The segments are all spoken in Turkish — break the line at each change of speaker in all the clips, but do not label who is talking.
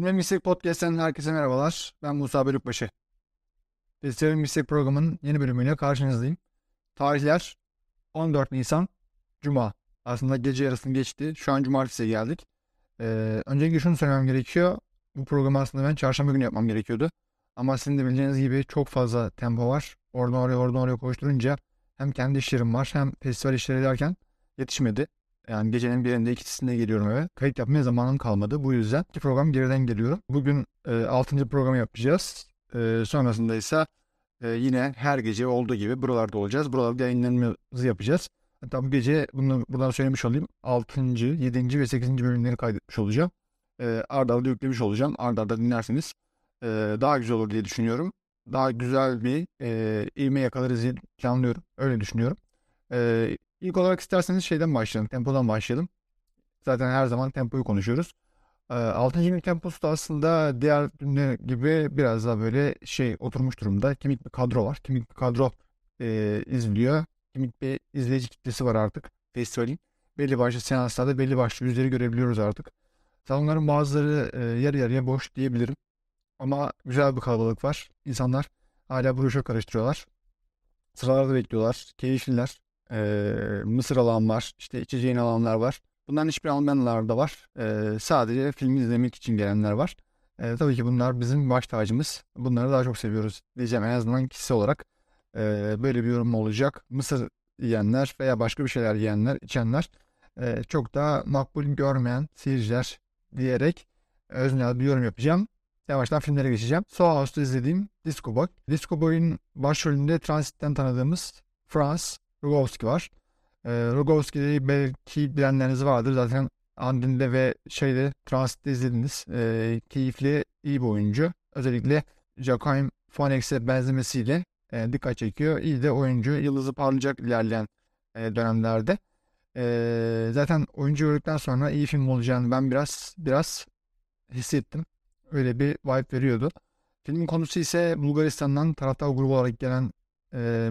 Filmler Mistik Podcast'ten herkese merhabalar. Ben Musa Bölükbaşı. Festival Mistik programının yeni bölümüyle karşınızdayım. Tarihler 14 Nisan Cuma. Aslında gece yarısını geçti. Şu an cumartesiye geldik. Ee, öncelikle şunu söylemem gerekiyor. Bu programı aslında ben çarşamba günü yapmam gerekiyordu. Ama sizin de bileceğiniz gibi çok fazla tempo var. Oradan oraya oradan oraya koşturunca hem kendi işlerim var hem festival işleri derken yetişmedi. Yani gecenin birinde ikisinde geliyorum eve. Kayıt yapmaya zamanım kalmadı. Bu yüzden iki program geriden geliyorum. Bugün e, 6. programı yapacağız. E, sonrasında ise e, yine her gece olduğu gibi buralarda olacağız. Buralarda yayınlarımızı yapacağız. Hatta bu gece bunu buradan söylemiş olayım. 6. 7. ve 8. bölümleri kaydetmiş olacağım. E, arda arda yüklemiş olacağım. Arda arda dinlerseniz e, daha güzel olur diye düşünüyorum. Daha güzel bir e, ivme yakalarız diye planlıyorum. Öyle düşünüyorum. E, İlk olarak isterseniz şeyden başlayalım. Tempodan başlayalım. Zaten her zaman tempoyu konuşuyoruz. E, 6. gün temposu da aslında diğer günler gibi biraz daha böyle şey oturmuş durumda. Kemik bir kadro var. Kemik bir kadro e, izliyor. Kemik bir izleyici kitlesi var artık festivalin. Belli başlı seanslarda belli başlı yüzleri görebiliyoruz artık. Salonların bazıları e, yarı yarıya boş diyebilirim. Ama güzel bir kalabalık var. İnsanlar hala broşür karıştırıyorlar. Sıralarda bekliyorlar. Keyifliler. Ee, mısır alan var. işte içeceğin alanlar var. Bunların hiçbir almayanlar da var. Ee, sadece filmi izlemek için gelenler var. Ee, tabii ki bunlar bizim baş tacımız. Bunları daha çok seviyoruz diyeceğim en azından kişisel olarak. Ee, böyle bir yorum olacak. Mısır yiyenler veya başka bir şeyler yiyenler, içenler e, çok daha makbul görmeyen seyirciler diyerek öznel bir yorum yapacağım. Yavaştan filmlere geçeceğim. House'da izlediğim Disco Boy. Disco Boy'un başrolünde Transit'ten tanıdığımız Frans Rogowski var. E, Rogowski'yi belki bilenleriniz vardır. Zaten Andin'de ve şeyde Transit'te izlediniz. E, keyifli, iyi bir oyuncu. Özellikle Joaquin Phoenix'e benzemesiyle e, dikkat çekiyor. İyi de oyuncu. Yıldızı parlayacak ilerleyen e, dönemlerde. E, zaten oyuncu gördükten sonra iyi film olacağını ben biraz biraz hissettim. Öyle bir vibe veriyordu. Filmin konusu ise Bulgaristan'dan taraftar grubu olarak gelen e,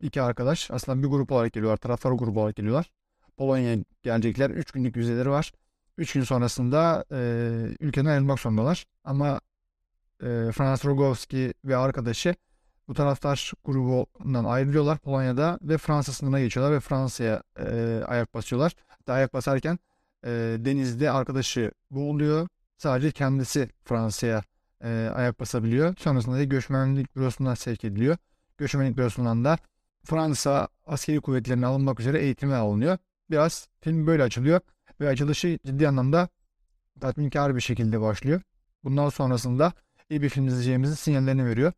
iki arkadaş aslında bir grup olarak geliyorlar. Taraftar grubu olarak geliyorlar. Polonya'ya gelecekler. Üç günlük vizeleri var. Üç gün sonrasında e, ülkeden ayrılmak zorundalar. Ama e, Franz Rogowski ve arkadaşı bu taraftar grubundan ayrılıyorlar Polonya'da ve Fransa sınırına geçiyorlar ve Fransa'ya e, ayak basıyorlar. Hatta ayak basarken e, denizde arkadaşı boğuluyor. Sadece kendisi Fransa'ya e, ayak basabiliyor. Sonrasında da göçmenlik bürosuna sevk ediliyor. Göçmenlik bürosundan da Fransa askeri kuvvetlerine alınmak üzere eğitime alınıyor. Biraz film böyle açılıyor ve açılışı ciddi anlamda tatminkar bir şekilde başlıyor. Bundan sonrasında iyi bir film izleyeceğimizin sinyallerini veriyor.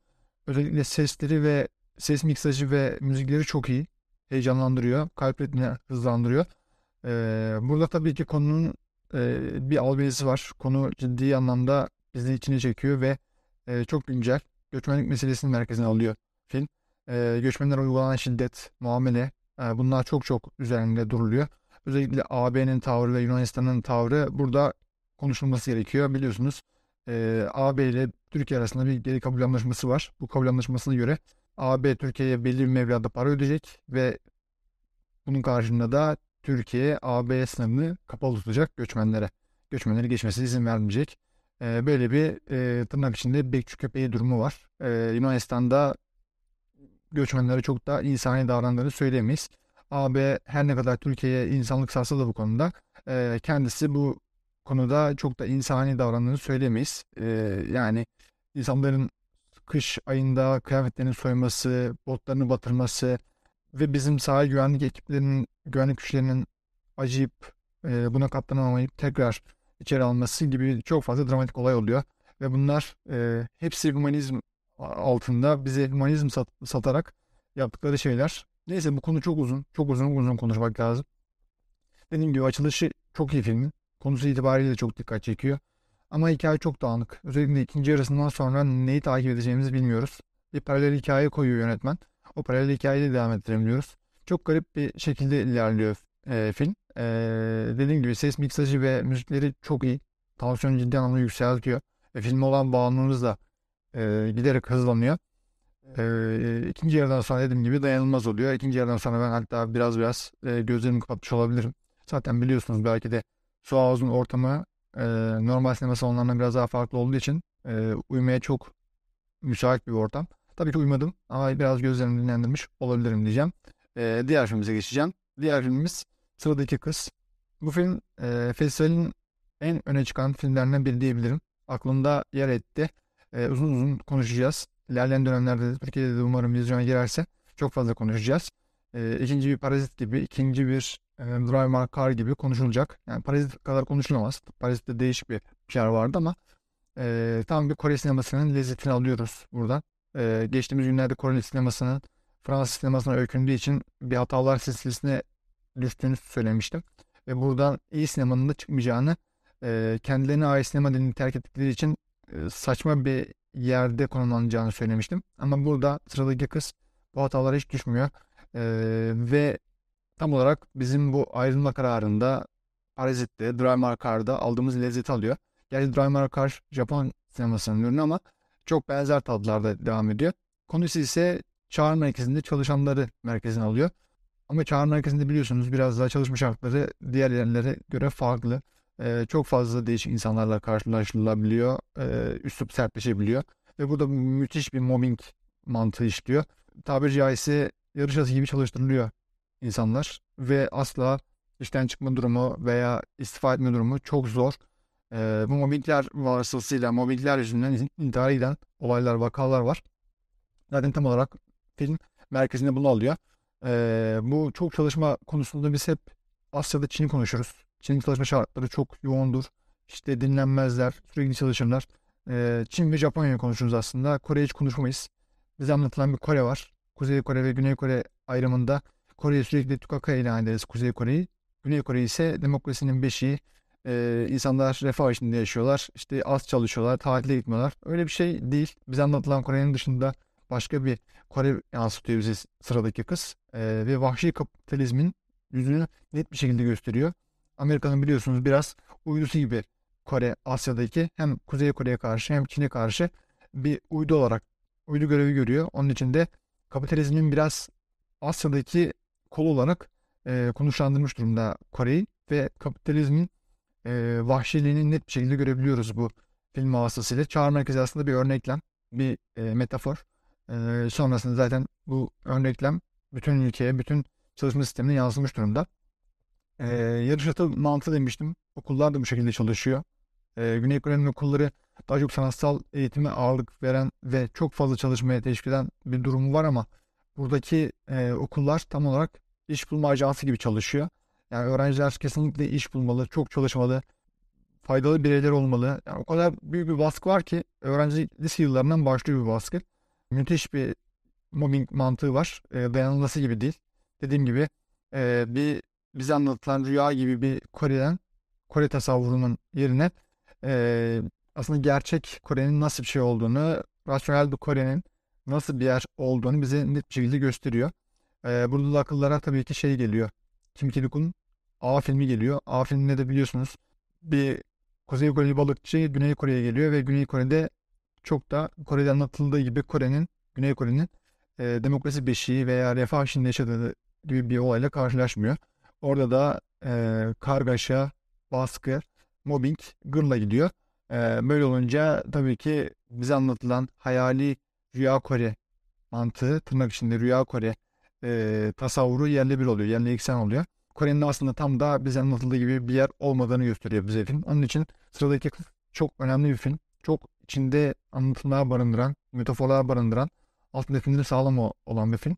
Özellikle sesleri ve ses miksajı ve müzikleri çok iyi. Heyecanlandırıyor. Kalp ritmini hızlandırıyor. Ee, burada tabii ki konunun e, bir albenisi var. Konu ciddi anlamda bizi içine çekiyor ve e, çok güncel. Göçmenlik meselesini merkezine alıyor film e, göçmenlere uygulanan şiddet, muamele e, bunlar çok çok üzerinde duruluyor. Özellikle AB'nin tavrı ve Yunanistan'ın tavrı burada konuşulması gerekiyor. Biliyorsunuz e, AB ile Türkiye arasında bir geri kabul anlaşması var. Bu kabul anlaşmasına göre AB Türkiye'ye belli bir meblağda para ödeyecek ve bunun karşılığında da Türkiye AB sınırını kapalı tutacak göçmenlere. Göçmenleri geçmesine izin vermeyecek. Böyle bir tırnak içinde bekçi köpeği durumu var. Yunanistan'da göçmenlere çok da insani davrandığını söyleyemeyiz. AB her ne kadar Türkiye'ye insanlık sarsa da bu konuda e, kendisi bu konuda çok da insani davrandığını söyleyemeyiz. E, yani insanların kış ayında kıyafetlerini soyması, botlarını batırması ve bizim sahil güvenlik ekiplerinin, güvenlik güçlerinin acıyıp e, buna katlanamayıp tekrar içeri alması gibi çok fazla dramatik olay oluyor. Ve bunlar e, hepsi humanizm altında bize humanizm sat, satarak yaptıkları şeyler. Neyse bu konu çok uzun. Çok uzun uzun konuşmak lazım. Dediğim gibi açılışı çok iyi filmin. Konusu itibariyle çok dikkat çekiyor. Ama hikaye çok dağınık. Özellikle ikinci yarısından sonra neyi takip edeceğimizi bilmiyoruz. Bir paralel hikaye koyuyor yönetmen. O paralel hikayeyi de devam ettirebiliyoruz. Çok garip bir şekilde ilerliyor e, film. E, dediğim gibi ses miksajı ve müzikleri çok iyi. Tansiyon ciddi anlamda yükseltiyor. Ve filme olan bağımlılığımız da e, giderek hızlanıyor. E, ikinci yerden sonra dediğim gibi dayanılmaz oluyor. İkinci yerden sonra ben hatta biraz biraz e, gözlerimi kapatmış olabilirim. Zaten biliyorsunuz belki de su havuzun ortamı e, normal sinema salonlarından biraz daha farklı olduğu için e, uyumaya çok müsait bir ortam. Tabii ki uymadım ama biraz gözlerimi dinlendirmiş olabilirim diyeceğim. E, diğer filmimize geçeceğim. Diğer filmimiz Sıradaki Kız. Bu film e, festivalin en öne çıkan filmlerinden biri diyebilirim. Aklımda yer etti. E, uzun uzun konuşacağız. İlerleyen dönemlerde de Türkiye'de de umarım vizyona girerse çok fazla konuşacağız. E, ikinci bir Parazit gibi, ikinci bir e, Drive My Car gibi konuşulacak. Yani Parazit kadar konuşulamaz. Parazit'te değişik bir şeyler vardı ama e, tam bir Kore sinemasının lezzetini alıyoruz buradan. E, geçtiğimiz günlerde Kore sinemasının Fransız sinemasına öykündüğü için bir hatalar silsilesine düştüğünü söylemiştim. Ve buradan iyi sinemanın da çıkmayacağını e, kendilerine ait sinema dilini terk ettikleri için saçma bir yerde konumlanacağını söylemiştim. Ama burada sıradaki kız bu hatalara hiç düşmüyor. E, ve tam olarak bizim bu ayrılma kararında Parazit'te, Drive aldığımız lezzeti alıyor. Gerçi Drive My Car Japon sinemasının ürünü ama çok benzer tadlarda devam ediyor. Konusu ise çağrı merkezinde çalışanları merkezine alıyor. Ama çağrı merkezinde biliyorsunuz biraz daha çalışma şartları diğer yerlere göre farklı. Ee, çok fazla değişik insanlarla karşılaşılabiliyor. Ee, üslup sertleşebiliyor. Ve burada müthiş bir mobbing mantığı işliyor. Tabiri caizse yarış atı gibi çalıştırılıyor insanlar. Ve asla işten çıkma durumu veya istifa etme durumu çok zor. Ee, bu mobbingler vasıtasıyla mobbingler yüzünden intihara giden olaylar, vakalar var. Zaten tam olarak film merkezinde bunu alıyor. Ee, bu çok çalışma konusunda biz hep Asya'da Çin konuşuruz. Çin'in çalışma şartları çok yoğundur. İşte dinlenmezler, sürekli çalışırlar. Ee, Çin ve Japonya'yı konuşuruz aslında. Kore'yi hiç konuşmayız. Bize anlatılan bir Kore var. Kuzey Kore ve Güney Kore ayrımında Kore'yi sürekli tukaka ilan ederiz Kuzey Kore'yi. Güney Kore ise demokrasinin beşiği. Ee, insanlar refah içinde yaşıyorlar. İşte az çalışıyorlar, tatile gitmiyorlar. Öyle bir şey değil. Bize anlatılan Kore'nin dışında başka bir Kore yansıtıyor bize sıradaki kız. Ee, ve vahşi kapitalizmin yüzünü net bir şekilde gösteriyor. Amerika'nın biliyorsunuz biraz uydusu gibi Kore Asya'daki hem Kuzey Kore'ye karşı hem Çin'e karşı bir uydu olarak uydu görevi görüyor. Onun için de kapitalizmin biraz Asya'daki kol olarak e, konuşlandırmış durumda Kore'yi ve kapitalizmin e, vahşiliğini net bir şekilde görebiliyoruz bu film vasıtasıyla. Çağrı merkezi aslında bir örneklem, bir e, metafor. E, sonrasında zaten bu örneklem bütün ülkeye, bütün çalışma sistemine yansımış durumda. E, yarış atı mantığı demiştim. Okullar da bu şekilde çalışıyor. E, Güney Kore'nin okulları daha çok sanatsal eğitime ağırlık veren ve çok fazla çalışmaya teşvik eden bir durumu var ama buradaki e, okullar tam olarak iş bulma ajansı gibi çalışıyor. Yani öğrenciler kesinlikle iş bulmalı, çok çalışmalı, faydalı bireyler olmalı. Yani o kadar büyük bir baskı var ki öğrenci lise yıllarından başlıyor bir baskı. Müthiş bir mobbing mantığı var. E, dayanılması gibi değil. Dediğim gibi e, bir bize anlatılan rüya gibi bir Kore'den Kore tasavvurunun yerine e, aslında gerçek Kore'nin nasıl bir şey olduğunu, rasyonel bir Kore'nin nasıl bir yer olduğunu bize net bir şekilde gösteriyor. E, burada da akıllara tabii ki şey geliyor. Kim Ki-duk'un A filmi geliyor. A filminde de biliyorsunuz bir Kuzey Koreli balıkçı Güney Kore'ye geliyor ve Güney Kore'de çok da Kore'de anlatıldığı gibi Kore'nin, Güney Kore'nin e, demokrasi beşiği veya refah içinde yaşadığı gibi bir olayla karşılaşmıyor. Orada da e, kargaşa, baskı, mobbing gırla gidiyor. E, böyle olunca tabii ki bize anlatılan hayali Rüya Kore mantığı, tırnak içinde Rüya Kore e, tasavvuru yerli bir oluyor, yerli eksen oluyor. Kore'nin aslında tam da bize anlatıldığı gibi bir yer olmadığını gösteriyor bize film. Onun için sıradaki çok önemli bir film. Çok içinde anlatımlar barındıran, metaforlar barındıran, alt metinleri sağlam olan bir film.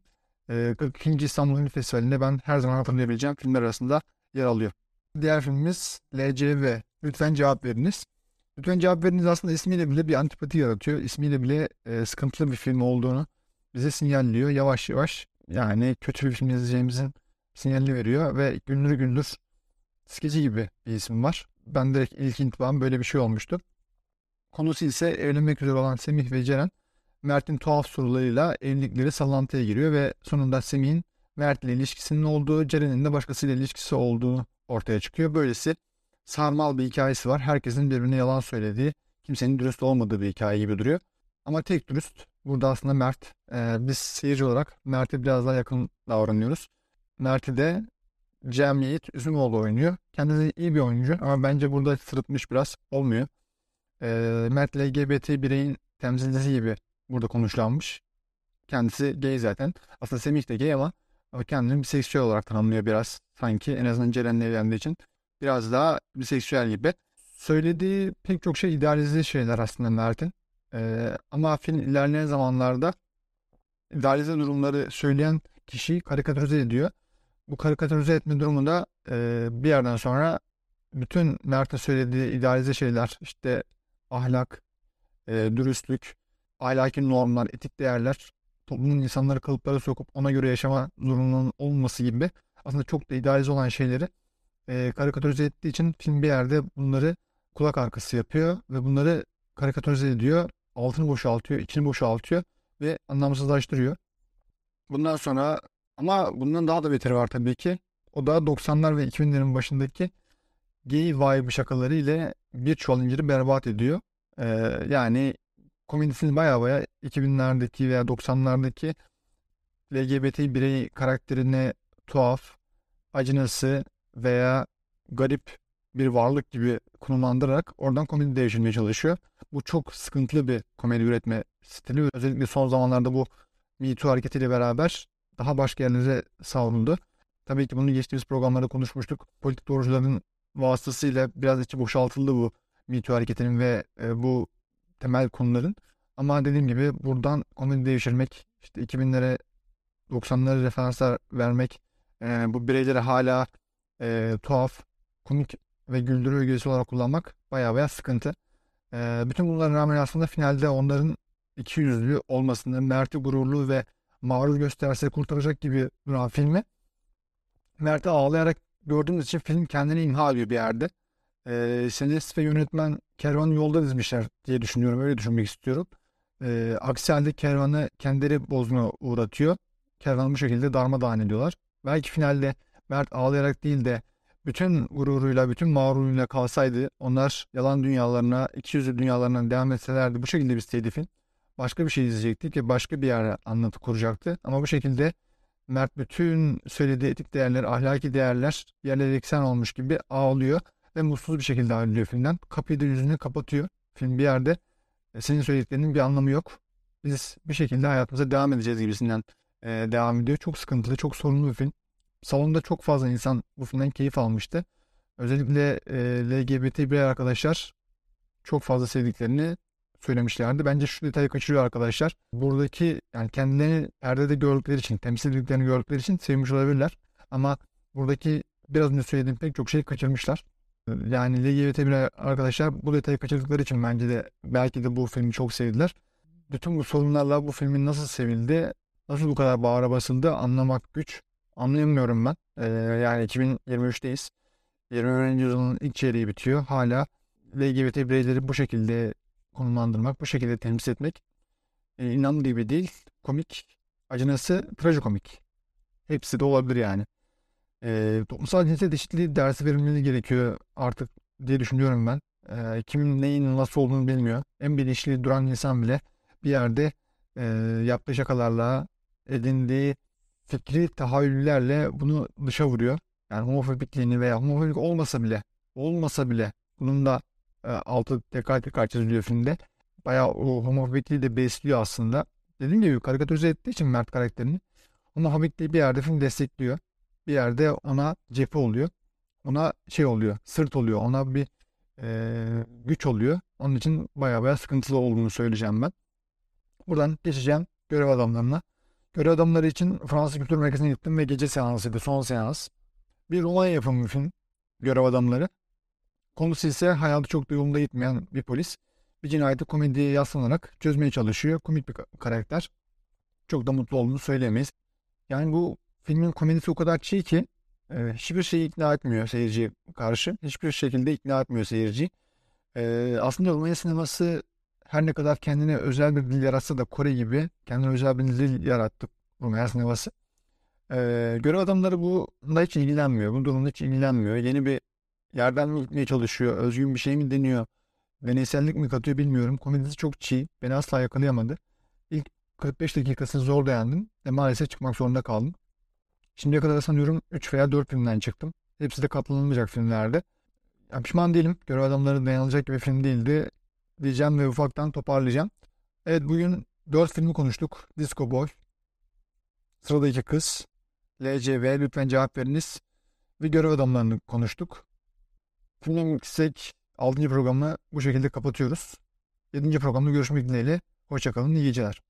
42. İstanbul Film Festivali'nde ben her zaman hatırlayabileceğim filmler arasında yer alıyor. Diğer filmimiz LCV. Lütfen cevap veriniz. Lütfen cevap veriniz aslında ismiyle bile bir antipati yaratıyor. İsmiyle bile e, sıkıntılı bir film olduğunu bize sinyalliyor. Yavaş yavaş yani kötü bir film izleyeceğimizin sinyalini veriyor ve gündür gündür skeci gibi bir isim var. Ben direkt ilk intibam böyle bir şey olmuştu. Konusu ise evlenmek üzere olan Semih ve Ceren Mert'in tuhaf sorularıyla evlilikleri sallantıya giriyor ve sonunda Semih'in Mert ile ilişkisinin olduğu, Ceren'in de başkasıyla ilişkisi olduğu ortaya çıkıyor. Böylesi sarmal bir hikayesi var. Herkesin birbirine yalan söylediği, kimsenin dürüst olmadığı bir hikaye gibi duruyor. Ama tek dürüst burada aslında Mert. Ee, biz seyirci olarak Mert'e biraz daha yakın davranıyoruz. Mert'i de Cem Yiğit Üzümoğlu oynuyor. Kendisi iyi bir oyuncu ama bence burada sırıtmış biraz. Olmuyor. E, Mert LGBT bireyin temsilcisi gibi burada konuşlanmış. Kendisi gay zaten. Aslında Semih de gay ama kendini bir seksüel olarak tanımlıyor biraz. Sanki en azından Ceren'le evlendiği için biraz daha bir seksüel gibi. Söylediği pek çok şey idealize şeyler aslında Mert'in. Ee, ama film ilerleyen zamanlarda idealize durumları söyleyen kişiyi karikatürize ediyor. Bu karikatürize etme durumunda e, bir yerden sonra bütün Mert'in söylediği idealize şeyler işte ahlak, e, dürüstlük, ahlaki normlar, etik değerler toplumun insanları kalıplara sokup ona göre yaşama zorunluluğunun olması gibi aslında çok da idealize olan şeyleri e, karikatürize ettiği için film bir yerde bunları kulak arkası yapıyor ve bunları karikatürize ediyor. Altını boşaltıyor, içini boşaltıyor ve anlamsızlaştırıyor. Bundan sonra ama bundan daha da beteri var tabii ki. O da 90'lar ve 2000'lerin başındaki gay vibe şakaları ile bir çuval inciri berbat ediyor. Ee, yani komedisini baya baya 2000'lerdeki veya 90'lardaki LGBT birey karakterine tuhaf, acınası veya garip bir varlık gibi konumlandırarak oradan komedi devşirmeye çalışıyor. Bu çok sıkıntılı bir komedi üretme stili. Özellikle son zamanlarda bu Me Too hareketiyle beraber daha başka yerlere savruldu. Tabii ki bunu geçtiğimiz programlarda konuşmuştuk. Politik doğrucuların vasıtasıyla biraz içi boşaltıldı bu Me Too hareketinin ve e, bu temel konuların. Ama dediğim gibi buradan komedi devşirmek, işte 2000'lere 90'lara referanslar vermek, e, bu bireyleri hala e, tuhaf, komik ve güldürü ögesi olarak kullanmak baya baya sıkıntı. E, bütün bunların rağmen aslında finalde onların iki yüzlü olmasını, Mert'i gururlu ve mağrur gösterse kurtaracak gibi duran filmi Mert'i ağlayarak gördüğümüz için film kendini imha ediyor bir yerde. E, senarist ve yönetmen kervanı yolda dizmişler diye düşünüyorum. Öyle düşünmek istiyorum. E, aksi halde kervanı kendileri bozma uğratıyor. Kervanı bu şekilde darmadağın ediyorlar. Belki finalde Mert ağlayarak değil de bütün gururuyla, bütün mağruruyla kalsaydı onlar yalan dünyalarına, iki yüzlü dünyalarına devam etselerdi bu şekilde bir film başka bir şey izleyecektik ve başka bir yere anlatı kuracaktı. Ama bu şekilde Mert bütün söylediği etik değerler, ahlaki değerler yerlere eksen olmuş gibi ağlıyor ve mutsuz bir şekilde ayrılıyor filmden. Kapıyı da yüzünü kapatıyor. Film bir yerde e, senin söylediklerinin bir anlamı yok. Biz bir şekilde hayatımıza devam edeceğiz gibisinden e, devam ediyor. Çok sıkıntılı, çok sorunlu bir film. Salonda çok fazla insan bu filmden keyif almıştı. Özellikle e, LGBT birey arkadaşlar çok fazla sevdiklerini söylemişlerdi. Bence şu detayı kaçırıyor arkadaşlar. Buradaki yani kendilerini perdede gördükleri için, temsil edildiklerini gördükleri için sevmiş olabilirler. Ama buradaki biraz önce söylediğim pek çok şeyi kaçırmışlar. Yani LGBT birey arkadaşlar bu detayı kaçırdıkları için bence de belki de bu filmi çok sevdiler. Bütün bu sorunlarla bu filmin nasıl sevildi, nasıl bu kadar bağıra basıldı anlamak güç. Anlayamıyorum ben. Ee, yani 2023'teyiz. 21. yüzyılın ilk çeyreği bitiyor. Hala LGBT bireyleri bu şekilde konumlandırmak, bu şekilde temsil etmek e, inanılır gibi değil. Komik, acınası, trajikomik. Hepsi de olabilir yani. E, toplumsal cinsiyet eşitliği dersi verilmeli gerekiyor artık diye düşünüyorum ben. E, kimin neyin nasıl olduğunu bilmiyor. En bilinçli duran insan bile bir yerde e, yaptığı şakalarla, edindiği fikri tahayyüllerle bunu dışa vuruyor. Yani homofobikliğini veya homofobik olmasa bile olmasa bile bunun da e, altı tekrar tekrar çiziliyor filmde. Bayağı o homofobikliği de besliyor aslında. Dediğim gibi karikatürize ettiği için Mert karakterini. Homofobikliği bir yerde film destekliyor. Bir yerde ona cephe oluyor. Ona şey oluyor, sırt oluyor. Ona bir e, güç oluyor. Onun için baya baya sıkıntılı olduğunu söyleyeceğim ben. Buradan geçeceğim görev adamlarına. Görev adamları için Fransız Kültür Merkezi'ne gittim ve gece seansıydı, son seans. Bir Romanya yapımı film, görev adamları. Konusu ise hayatı çok da yolunda gitmeyen bir polis. Bir cinayeti komediye yaslanarak çözmeye çalışıyor. Komik bir karakter. Çok da mutlu olduğunu söyleyemeyiz. Yani bu filmin komedisi o kadar çiğ ki e, hiçbir şeyi ikna etmiyor seyirciye karşı. Hiçbir şekilde ikna etmiyor seyirciyi. E, aslında Romanya sineması her ne kadar kendine özel bir dil yaratsa da Kore gibi kendine özel bir dil yarattı Romanya sineması. E, görev adamları bununla hiç ilgilenmiyor. Bu durumda hiç ilgilenmiyor. Yeni bir yerden mi gitmeye çalışıyor? Özgün bir şey mi deniyor? Deneysellik mi katıyor bilmiyorum. Komedisi çok çiğ. Beni asla yakalayamadı. İlk 45 dakikasını zor dayandım. Ve maalesef çıkmak zorunda kaldım. Şimdiye kadar sanıyorum 3 veya 4 filmden çıktım. Hepsi de katlanılmayacak filmlerdi. Ya pişman değilim. Görev adamları dayanılacak bir film değildi. Diyeceğim ve ufaktan toparlayacağım. Evet bugün 4 filmi konuştuk. Disco Boy, Sıradaki Kız, LCV, Lütfen Cevap Veriniz ve Görev Adamlarını konuştuk. Filmden gitsek 6. programı bu şekilde kapatıyoruz. 7. programda görüşmek dileğiyle. Hoşçakalın, iyi geceler.